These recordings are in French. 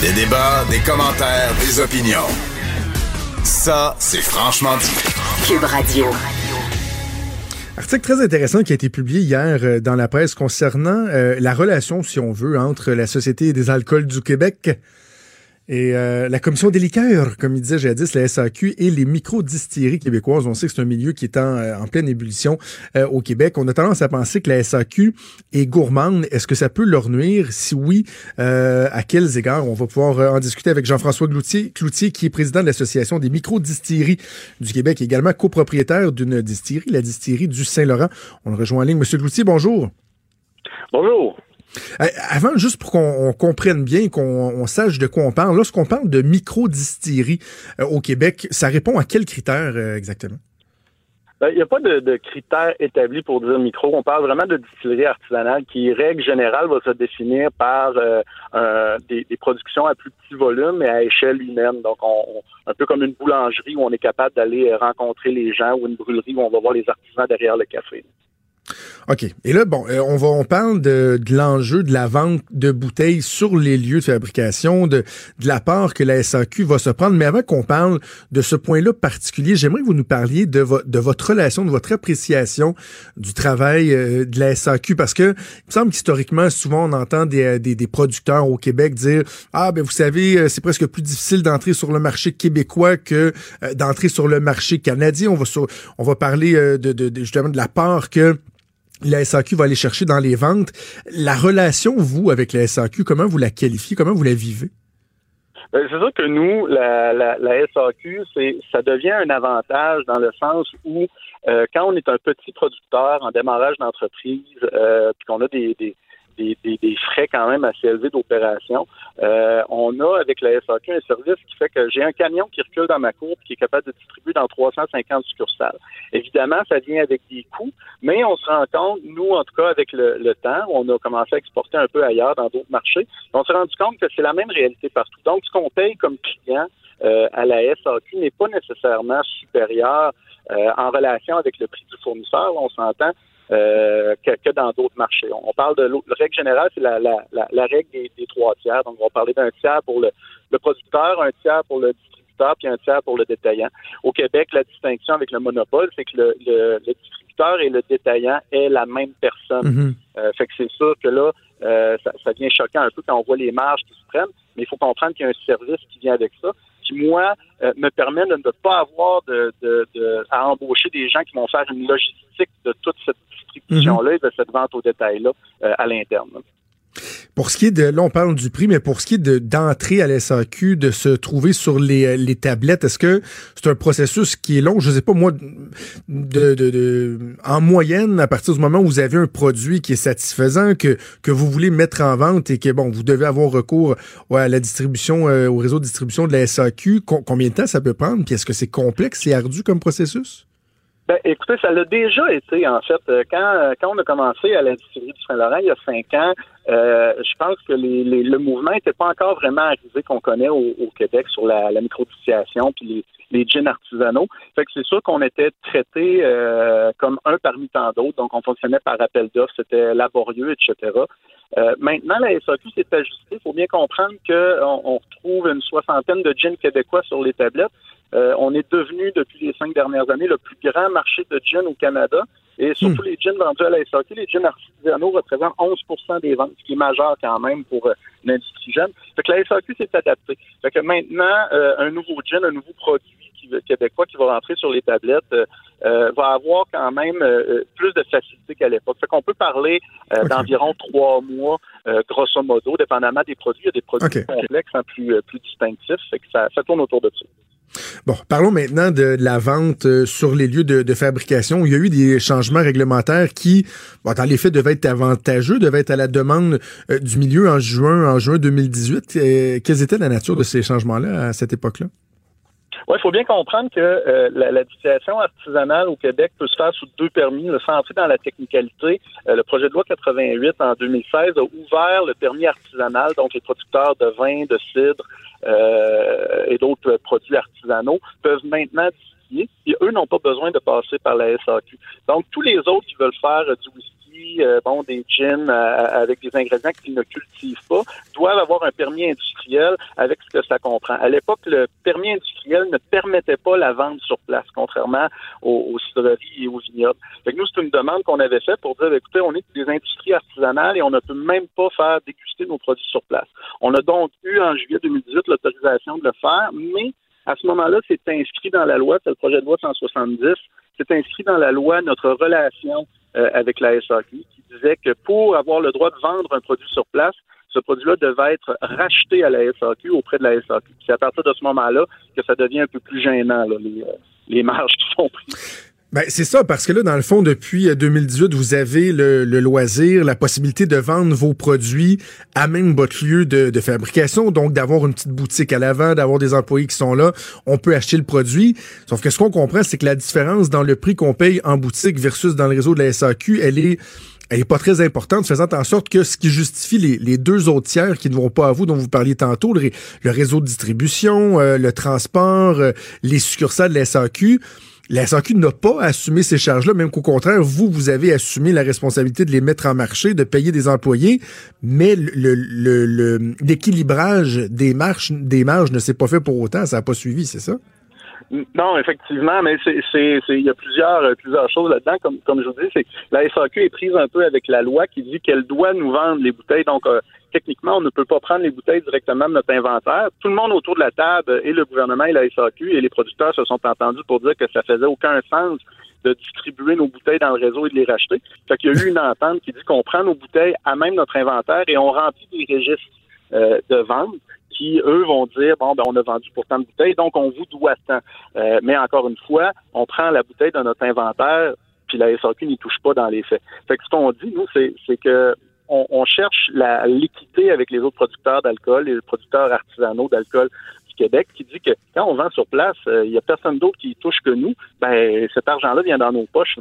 Des débats, des commentaires, des opinions. Ça, c'est franchement dit. Cube Radio. Article très intéressant qui a été publié hier euh, dans la presse concernant euh, la relation, si on veut, entre la Société des alcools du Québec et euh, la commission des liqueurs, comme il disait jadis, la SAQ et les micro-distilleries québécoises, on sait que c'est un milieu qui est en, euh, pleine ébullition euh, au Québec. On a tendance à penser que la SAQ est gourmande. Est-ce que ça peut leur nuire? Si oui, à quels égards? On va pouvoir en discuter avec Jean-François Cloutier, Cloutier, qui est président de l'Association des micro-distilleries du Québec, également copropriétaire d'une distillerie, la distillerie du Saint-Laurent. On le rejoint en ligne. Monsieur Cloutier, bonjour. Bonjour. Euh, avant, juste pour qu'on comprenne bien, qu'on sache de quoi on parle, lorsqu'on parle de micro-distillerie euh, au Québec, ça répond à quels critères euh, exactement? Ben, il n'y a pas de, critères établis pour dire micro. On parle vraiment de distillerie artisanale qui, règle générale, va se définir par des, productions à plus petit volume et à échelle humaine. Donc, on, un peu comme une boulangerie où on est capable d'aller rencontrer les gens ou une brûlerie où on va voir les artisans derrière le café. OK. Et là, bon, euh, on va, on parle de, de l'enjeu de la vente de bouteilles sur les lieux de fabrication, de, de la part que la SAQ va se prendre. Mais avant qu'on parle de ce point-là particulier, j'aimerais que vous nous parliez de, de votre relation, de votre appréciation du travail euh, de la SAQ, parce que il me semble qu'historiquement, souvent, on entend des, euh, des, des, producteurs au Québec dire ah ben vous savez, c'est presque plus difficile d'entrer sur le marché québécois que d'entrer sur le marché canadien. On va sur, on va parler de, de, justement de la part que la SAQ va aller chercher dans les ventes. La relation, vous, avec la SAQ, comment vous la qualifiez? Comment vous la vivez? Ben, c'est sûr que nous, la, la, SAQ, ça devient un avantage dans le sens où euh, quand on est un petit producteur en démarrage d'entreprise, euh, puis qu'on a des des, frais quand même assez élevés d'opération. Euh, on a avec la SAQ un service qui fait que j'ai un camion qui recule dans ma cour qui est capable de distribuer dans 350 succursales. Évidemment, ça vient avec des coûts, mais on se rend compte, nous en tout cas avec le, temps, on a commencé à exporter un peu ailleurs dans d'autres marchés. On s'est rendu compte que c'est la même réalité partout. Donc, ce qu'on paye comme client euh, à la SAQ n'est pas nécessairement supérieur euh, en relation avec le prix du fournisseur. On s'entend euh, que, dans d'autres marchés. On parle de la règle générale, c'est la, la, la, règle des, trois tiers. Donc, on va parler d'un tiers pour le, le producteur, un tiers pour le distributeur, puis un tiers pour le détaillant. Au Québec, la distinction avec le monopole, c'est que le, le, distributeur et le détaillant est la même personne. Mm-hmm. euh, fait que c'est sûr que là, euh, ça, ça devient choquant un peu quand on voit les marges qui se prennent, mais il faut comprendre qu'il y a un service qui vient avec ça qui, moi, euh, me permet de ne pas avoir de, de, de, à embaucher des gens qui vont faire une logistique de toute cette distribution-là et de cette vente au détail-là euh, à l'interne. Pour ce qui est de, là on parle du prix, mais pour ce qui est de d'entrer à l'SAQ, de se trouver sur les, euh, les tablettes, est-ce que c'est un processus qui est long? Je sais pas moi, de, de, de, en moyenne, à partir du moment où vous avez un produit qui est satisfaisant, que que vous voulez mettre en vente et que bon, vous devez avoir recours ouais, à la distribution, euh, au réseau de distribution de la SAQ, combien de temps ça peut prendre? Puis est-ce que c'est complexe et ardu comme processus? Ben, écoutez, ça l'a déjà été, en fait. Euh, quand, euh, quand on a commencé à la distillerie du Saint-Laurent il y a cinq ans, euh, je pense que les, le mouvement n'était pas encore vraiment arrivé qu'on connaît au, Québec sur la, la microdistillation puis les, les artisanaux. Fait que c'est sûr qu'on était traité comme un parmi tant d'autres, donc on fonctionnait par appel d'offres, c'était laborieux, etc. maintenant, la SAQ s'est ajustée. Il faut bien comprendre qu'on on retrouve une soixantaine de gins québécois sur les tablettes. Euh, on est devenu, depuis les cinq dernières années, le plus grand marché de gin au Canada. Et surtout hmm. les gins vendus à la SAQ, les gins artisanaux représentent 11 des ventes, ce qui est majeur quand même pour euh, l'industrie jeune. Fait que la SAQ s'est adaptée. Fait que maintenant, euh, un nouveau gin, un nouveau produit qui, québécois qui va rentrer sur les tablettes va avoir quand même plus de facilité qu'à l'époque. Fait qu'on peut parler d'environ trois mois, grosso modo, dépendamment des produits. Il y a des produits complexes, hein, plus, plus distinctifs. Fait que ça, ça tourne autour de ça. Bon, parlons maintenant de, la vente euh, sur les lieux de, fabrication. Il y a eu des changements réglementaires qui, bon, dans les faits, devaient être avantageux, devaient être à la demande euh, du milieu en juin, en juin 2018. Et, quelles étaient la nature de ces changements-là à cette époque-là? Oui, il faut bien comprendre que euh, la, la, distillation artisanale au Québec peut se faire sous deux permis. Le sans entrer dans la technicalité, le projet de loi 88 en 2016 a ouvert le permis artisanal, donc les producteurs de vin, de cidre, euh, et d'autres produits artisanaux peuvent maintenant distiller et eux n'ont pas besoin de passer par la SAQ. Donc, tous les autres qui veulent faire du whisky euh, bon, des gins euh, avec des ingrédients qu'ils ne cultivent pas, doivent avoir un permis industriel avec ce que ça comprend. À l'époque, le permis industriel ne permettait pas la vente sur place, contrairement aux, aux cidreries et aux vignobles. Fait nous, c'est une demande qu'on avait faite pour dire, écoutez, on est des industries artisanales et on ne peut même pas faire déguster nos produits sur place. On a donc eu en juillet 2018 l'autorisation de le faire, mais à ce moment-là, c'est inscrit dans la loi, c'est le projet de loi 170, c'est inscrit dans la loi notre relation euh, avec la SAQ qui disait que pour avoir le droit de vendre un produit sur place, ce produit-là devait être racheté à la SAQ auprès de la SAQ. C'est à partir de ce moment-là que ça devient un peu plus gênant, les, euh, les marges qui sont prises. Ben, c'est ça, parce que là, dans le fond, depuis 2018, euh, vous avez le, loisir, la possibilité de vendre vos produits à même votre lieu de, fabrication, donc d'avoir une petite boutique à l'avant, d'avoir des employés qui sont là, on peut acheter le produit. Sauf que ce qu'on comprend, c'est que la différence dans le prix qu'on paye en boutique versus dans le réseau de la SAQ, elle est elle est pas très importante, faisant en sorte que ce qui justifie les, deux autres tiers qui ne vont pas à vous, dont vous parliez tantôt, le, réseau de distribution, euh, le transport, euh, les succursales de la SAQ, la SAQ n'a pas assumé ces charges-là, même qu'au contraire, vous, vous avez assumé la responsabilité de les mettre en marché, de payer des employés, mais l'équilibrage des des marges ne s'est pas fait pour autant, ça n'a pas suivi, c'est ça? Non, effectivement, mais c'est, il y a plusieurs, plusieurs choses là-dedans. Comme, comme je vous dis, c'est la SAQ est prise un peu avec la loi qui dit qu'elle doit nous vendre les bouteilles. Donc, euh, techniquement, on ne peut pas prendre les bouteilles directement de notre inventaire. Tout le monde autour de la table, et le gouvernement et la SAQ et les producteurs se sont entendus pour dire que ça faisait aucun sens de distribuer nos bouteilles dans le réseau et de les racheter. Fait qu'il y a eu une entente qui dit qu'on prend nos bouteilles à même notre inventaire et on remplit des registres euh, de vente qui, eux, vont dire, bon, ben, on a vendu pour tant de bouteilles, donc on vous doit tant. Euh, mais encore une fois, on prend la bouteille de notre inventaire, puis la SAQ n'y touche pas dans les faits. Fait que ce qu'on dit, nous, c'est que on, cherche la l'équité avec les autres producteurs d'alcool, les producteurs artisanaux d'alcool du Québec, qui dit que quand on vend sur place, euh, il n'y a personne d'autre qui touche que nous. Ben, cet argent-là vient dans nos poches.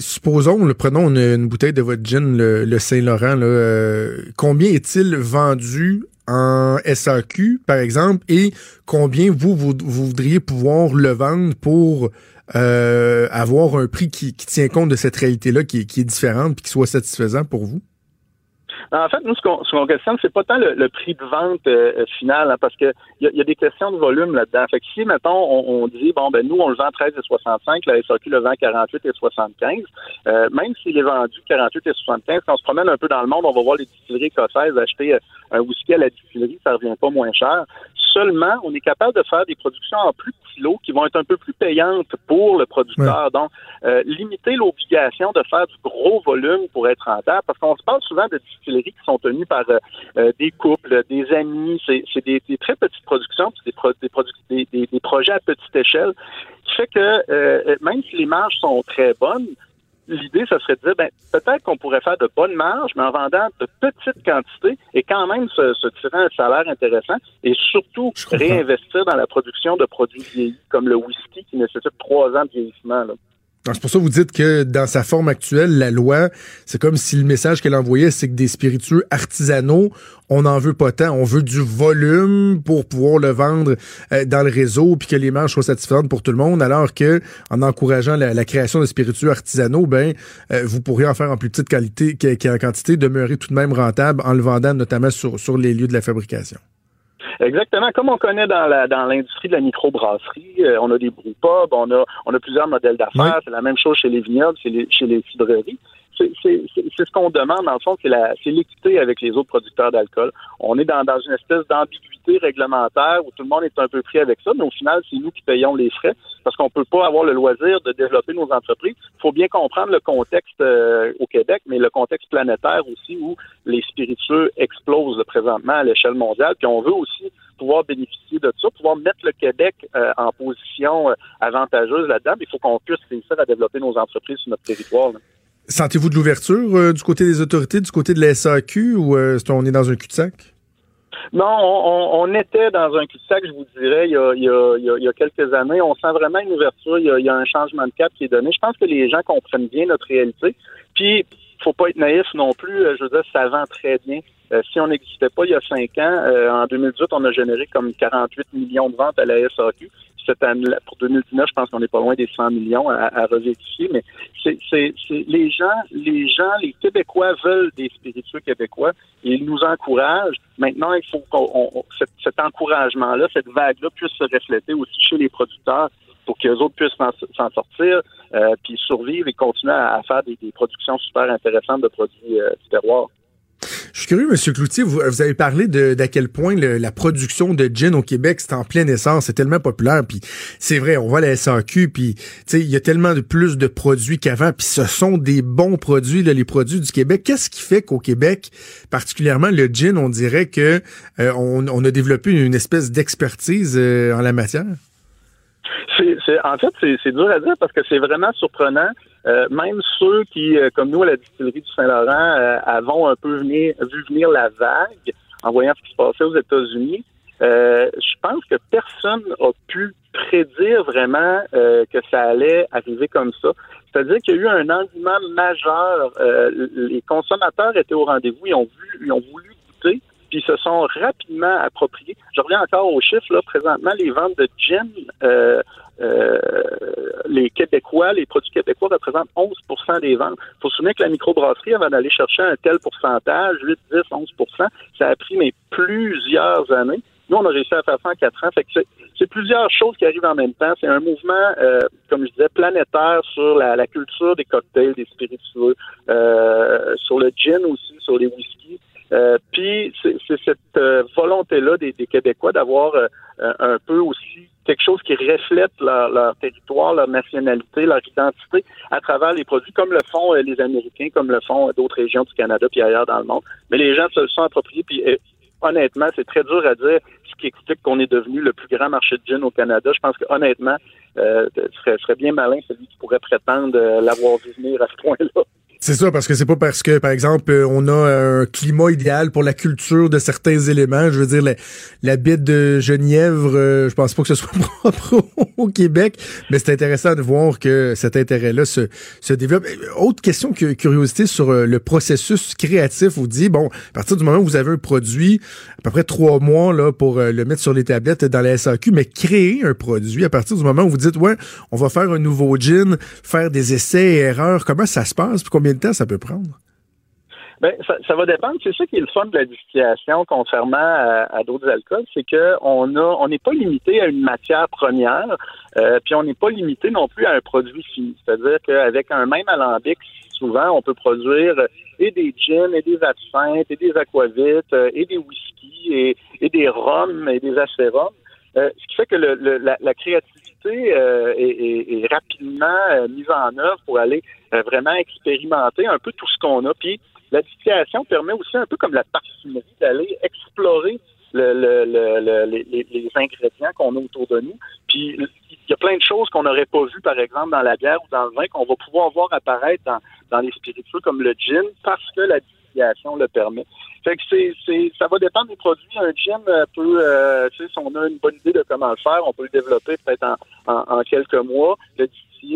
Supposons, prenons une, bouteille de votre gin, le, Saint-Laurent. Euh, combien est-il vendu en SAQ, par exemple, et combien vous, vous voudriez pouvoir le vendre pour euh, avoir un prix qui, tient compte de cette réalité-là, qui, est différente, puis qui soit satisfaisant pour vous? En fait, nous, ce qu'on, ce questionne, c'est pas tant le, prix de vente euh, final, hein, parce que il y, a des questions de volume là-dedans. Fait que si, mettons, on, dit, bon, ben nous, on le vend 13,65, la SAQ le vend 48,75, euh, même s'il est vendu 48,75, quand on se promène un peu dans le monde, on va voir les distilleries écossaises acheter euh, un whisky à la distillerie, ça revient pas moins cher seulement on est capable de faire des productions en plus petits lots qui vont être un peu plus payantes pour le producteur. Donc, euh, limiter l'obligation de faire du gros volume pour être rentable, parce qu'on se parle souvent de distilleries qui sont tenues par euh, euh, des couples, des amis, c'est des, très petites productions, des, des, des, projets à petite échelle, qui fait que même si les marges sont très bonnes, l'idée, ce serait de dire, ben, peut-être qu'on pourrait faire de bonnes marges, mais en vendant de petites quantités et quand même se, se tirer un salaire intéressant et surtout réinvestir dans la production de produits vieillis comme le whisky qui nécessite trois ans de vieillissement. Là. C'est pour ça que vous dites que dans sa forme actuelle, la loi, c'est comme si le message qu'elle envoyait, c'est que des spiritueux artisanaux, on n'en veut pas tant. On veut du volume pour pouvoir le vendre euh, dans le réseau puis que les marges soient satisfaisantes pour tout le monde, alors que en encourageant la, création de spiritueux artisanaux, ben euh, vous pourriez en faire en plus petite qualité, en quantité, demeurer tout de même rentable en le vendant notamment sur, sur les lieux de la fabrication. Exactement. Comme on connaît dans la dans l'industrie de la microbrasserie, euh, on a des brewpubs, on a on a plusieurs modèles d'affaires. C'est la même chose chez les vignobles, chez les, chez les cidreries c'est ce qu'on demande, dans le fond, c'est l'équité avec les autres producteurs d'alcool. On est dans, dans une espèce d'ambiguïté réglementaire où tout le monde est un peu pris avec ça, mais au final, c'est nous qui payons les frais parce qu'on peut pas avoir le loisir de développer nos entreprises. Il faut bien comprendre le contexte euh, au Québec, mais le contexte planétaire aussi où les spiritueux explosent présentement à l'échelle mondiale. Puis on veut aussi pouvoir bénéficier de ça, pouvoir mettre le Québec euh, en position euh, avantageuse là-dedans. Il faut qu'on puisse réussir à développer nos entreprises sur notre territoire. Sentez-vous de l'ouverture du côté des autorités, du côté de la SAQ, ou est-ce qu'on est dans un cul-de-sac? Non, on, on, était dans un cul-de-sac, je vous dirais, il y, a, il, y a, il y a quelques années. On sent vraiment une ouverture, il y, a, il y, a, un changement de cap qui est donné. Je pense que les gens comprennent bien notre réalité. Puis, faut pas être naïf non plus. Je veux dire, ça vend très bien. Euh, si on n'existait pas il y a cinq ans, euh, en 2018, on a généré comme 48 millions de ventes à la SAQ. Cette année, pour 2019, je pense qu'on n'est pas loin des 100 millions à, à revérifier, mais c'est, les gens, les gens, les Québécois veulent des spiritueux québécois et ils nous encouragent. Maintenant, il faut qu'on cet, encouragement-là, cette vague-là puisse se refléter aussi chez les producteurs pour qu'eux autres puissent s'en sortir, euh, puis survivre et continuer à, faire des, productions super intéressantes de produits euh, du terroir. Je suis curieux, M. Cloutier, vous, avez parlé d'à quel point la production de gin au Québec, c'est en pleine essence, c'est tellement populaire, puis c'est vrai, on voit la SAQ, puis il y a tellement de plus de produits qu'avant, puis ce sont des bons produits, là, les produits du Québec. Qu'est-ce qui fait qu'au Québec, particulièrement le gin, on dirait que euh, on, a développé une espèce d'expertise euh, en la matière? C'est, en fait, c'est, dur à dire parce que c'est vraiment surprenant. Euh, même ceux qui, euh, comme nous à la distillerie du Saint-Laurent, euh, avons un peu venir, vu venir la vague en voyant ce qui se passait aux États-Unis, je pense que personne n'a pu prédire vraiment que ça allait arriver comme ça. C'est-à-dire qu'il y a eu un engouement majeur. les consommateurs étaient au rendez-vous, ils ont vu, ils ont voulu goûter puis se sont rapidement appropriés. Je reviens encore aux chiffres, là, présentement, les ventes de gin, euh, euh, les Québécois, les produits québécois représentent 11% des ventes. Il faut se souvenir que la microbrasserie, avant d'aller chercher un tel pourcentage, 8, 10, 11% ça a pris mais plusieurs années. Nous, on a réussi à faire ça en quatre ans. Fait que c'est plusieurs choses qui arrivent en même temps. C'est un mouvement, euh, comme je disais, planétaire sur la, la, culture des cocktails, des spiritueux, euh, sur le gin aussi, sur les whiskies. Euh, puis c'est cette euh, volonté-là des, Québécois d'avoir euh, un peu aussi quelque chose qui reflète leur, territoire, leur nationalité, leur identité à travers les produits, comme le font les Américains, comme le font d'autres régions du Canada puis ailleurs dans le monde. Mais les gens se le sont appropriés, puis honnêtement, c'est très dur à dire ce qui explique qu'on est devenu le plus grand marché de gin au Canada. Je pense que honnêtement, euh, serait, serait bien malin celui qui pourrait prétendre l'avoir vu venir à ce point-là. C'est ça, parce que c'est pas parce que, par exemple, euh, on a un climat idéal pour la culture de certains éléments. Je veux dire, la, la bite de Genièvre, euh, je pense pas que ce soit propre au Québec, mais c'est intéressant de voir que cet intérêt-là se, se développe. Euh, autre question, curiosité sur le processus créatif. Vous dit, bon, à partir du moment où vous avez un produit, à peu près trois mois là pour le mettre sur les tablettes dans la SAQ, mais créer un produit à partir du moment où vous dites, ouais, on va faire un nouveau gin, faire des essais et erreurs, comment ça se passe? combien ça peut prendre? Ben, ça, va dépendre. C'est ça qui est le fun de la distillation, contrairement à, d'autres alcools, c'est qu'on a, on n'est pas limité à une matière première, euh, puis on n'est pas limité non plus à un produit fini. C'est-à-dire qu'avec un même alambic, souvent, on peut produire et des gins, et des absinthes, et des aquavites, euh, et des whiskies, et, des rhums, et des acérums. Euh, ce qui fait que la, créativité est, rapidement mise en œuvre pour aller euh, vraiment expérimenter un peu tout ce qu'on a. Puis la distillation permet aussi un peu comme la parfumerie d'aller explorer les, ingrédients qu'on a autour de nous. Puis il y a plein de choses qu'on n'aurait pas vues, par exemple, dans la bière ou dans le vin, qu'on va pouvoir voir apparaître dans, dans les spiritueux comme le gin parce que la le permet. Ça va dépendre des produits. Un gin peut, euh, si on a une bonne idée de comment le faire, on peut le développer peut-être en, quelques mois. Le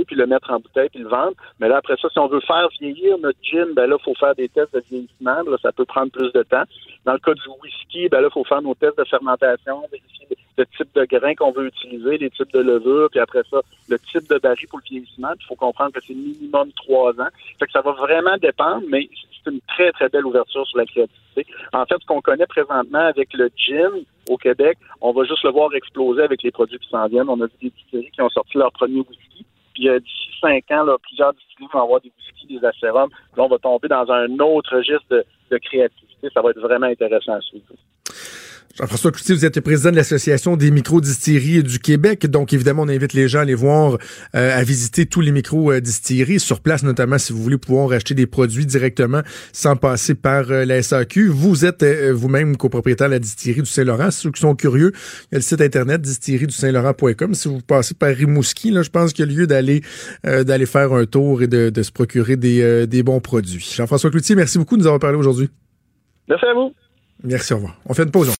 puis le mettre en bouteille, puis le vendre. Mais là, après ça, si on veut faire vieillir notre gin, ben là, faut faire des tests de vieillissement. Ça peut prendre plus de temps. Dans le cas du whisky, ben là, faut faire nos tests de fermentation, le type de grain qu'on veut utiliser, les types de levure, puis après ça, le type de baril pour le vieillissement. Il faut comprendre que c'est minimum trois ans. Ça va vraiment dépendre, mais c'est une très, très belle ouverture sur la créativité. En fait, ce qu'on connaît présentement avec le gin au Québec, on va juste le voir exploser avec les produits qui s'en viennent. On a vu des distilleries qui ont sorti leur premier whisky. Puis euh, d'ici cinq ans, plusieurs distilleries vont avoir des whisky, des acérums. Là, on va tomber dans un autre registre de, créativité. Ça va être vraiment intéressant à suivre. Jean-François Cloutier, vous êtes le président de l'Association des micro-distilleries du Québec. Donc, évidemment, on invite les gens à aller voir, euh, à visiter tous les micro-distilleries sur place, notamment si vous voulez pouvoir acheter des produits directement sans passer par euh, la SAQ. Vous êtes euh, vous-même copropriétaire de la distillerie du Saint-Laurent. Ceux qui sont curieux, il y a le site internet distillerie du Saint-Laurent.com. Si vous passez par Rimouski, là, je pense qu'il y a lieu d'aller d'aller faire un tour et de, de se procurer des, des bons produits. Jean-François Cloutier, merci beaucoup de nous avoir parlé aujourd'hui. Merci à vous. Merci, au revoir. On fait une pause.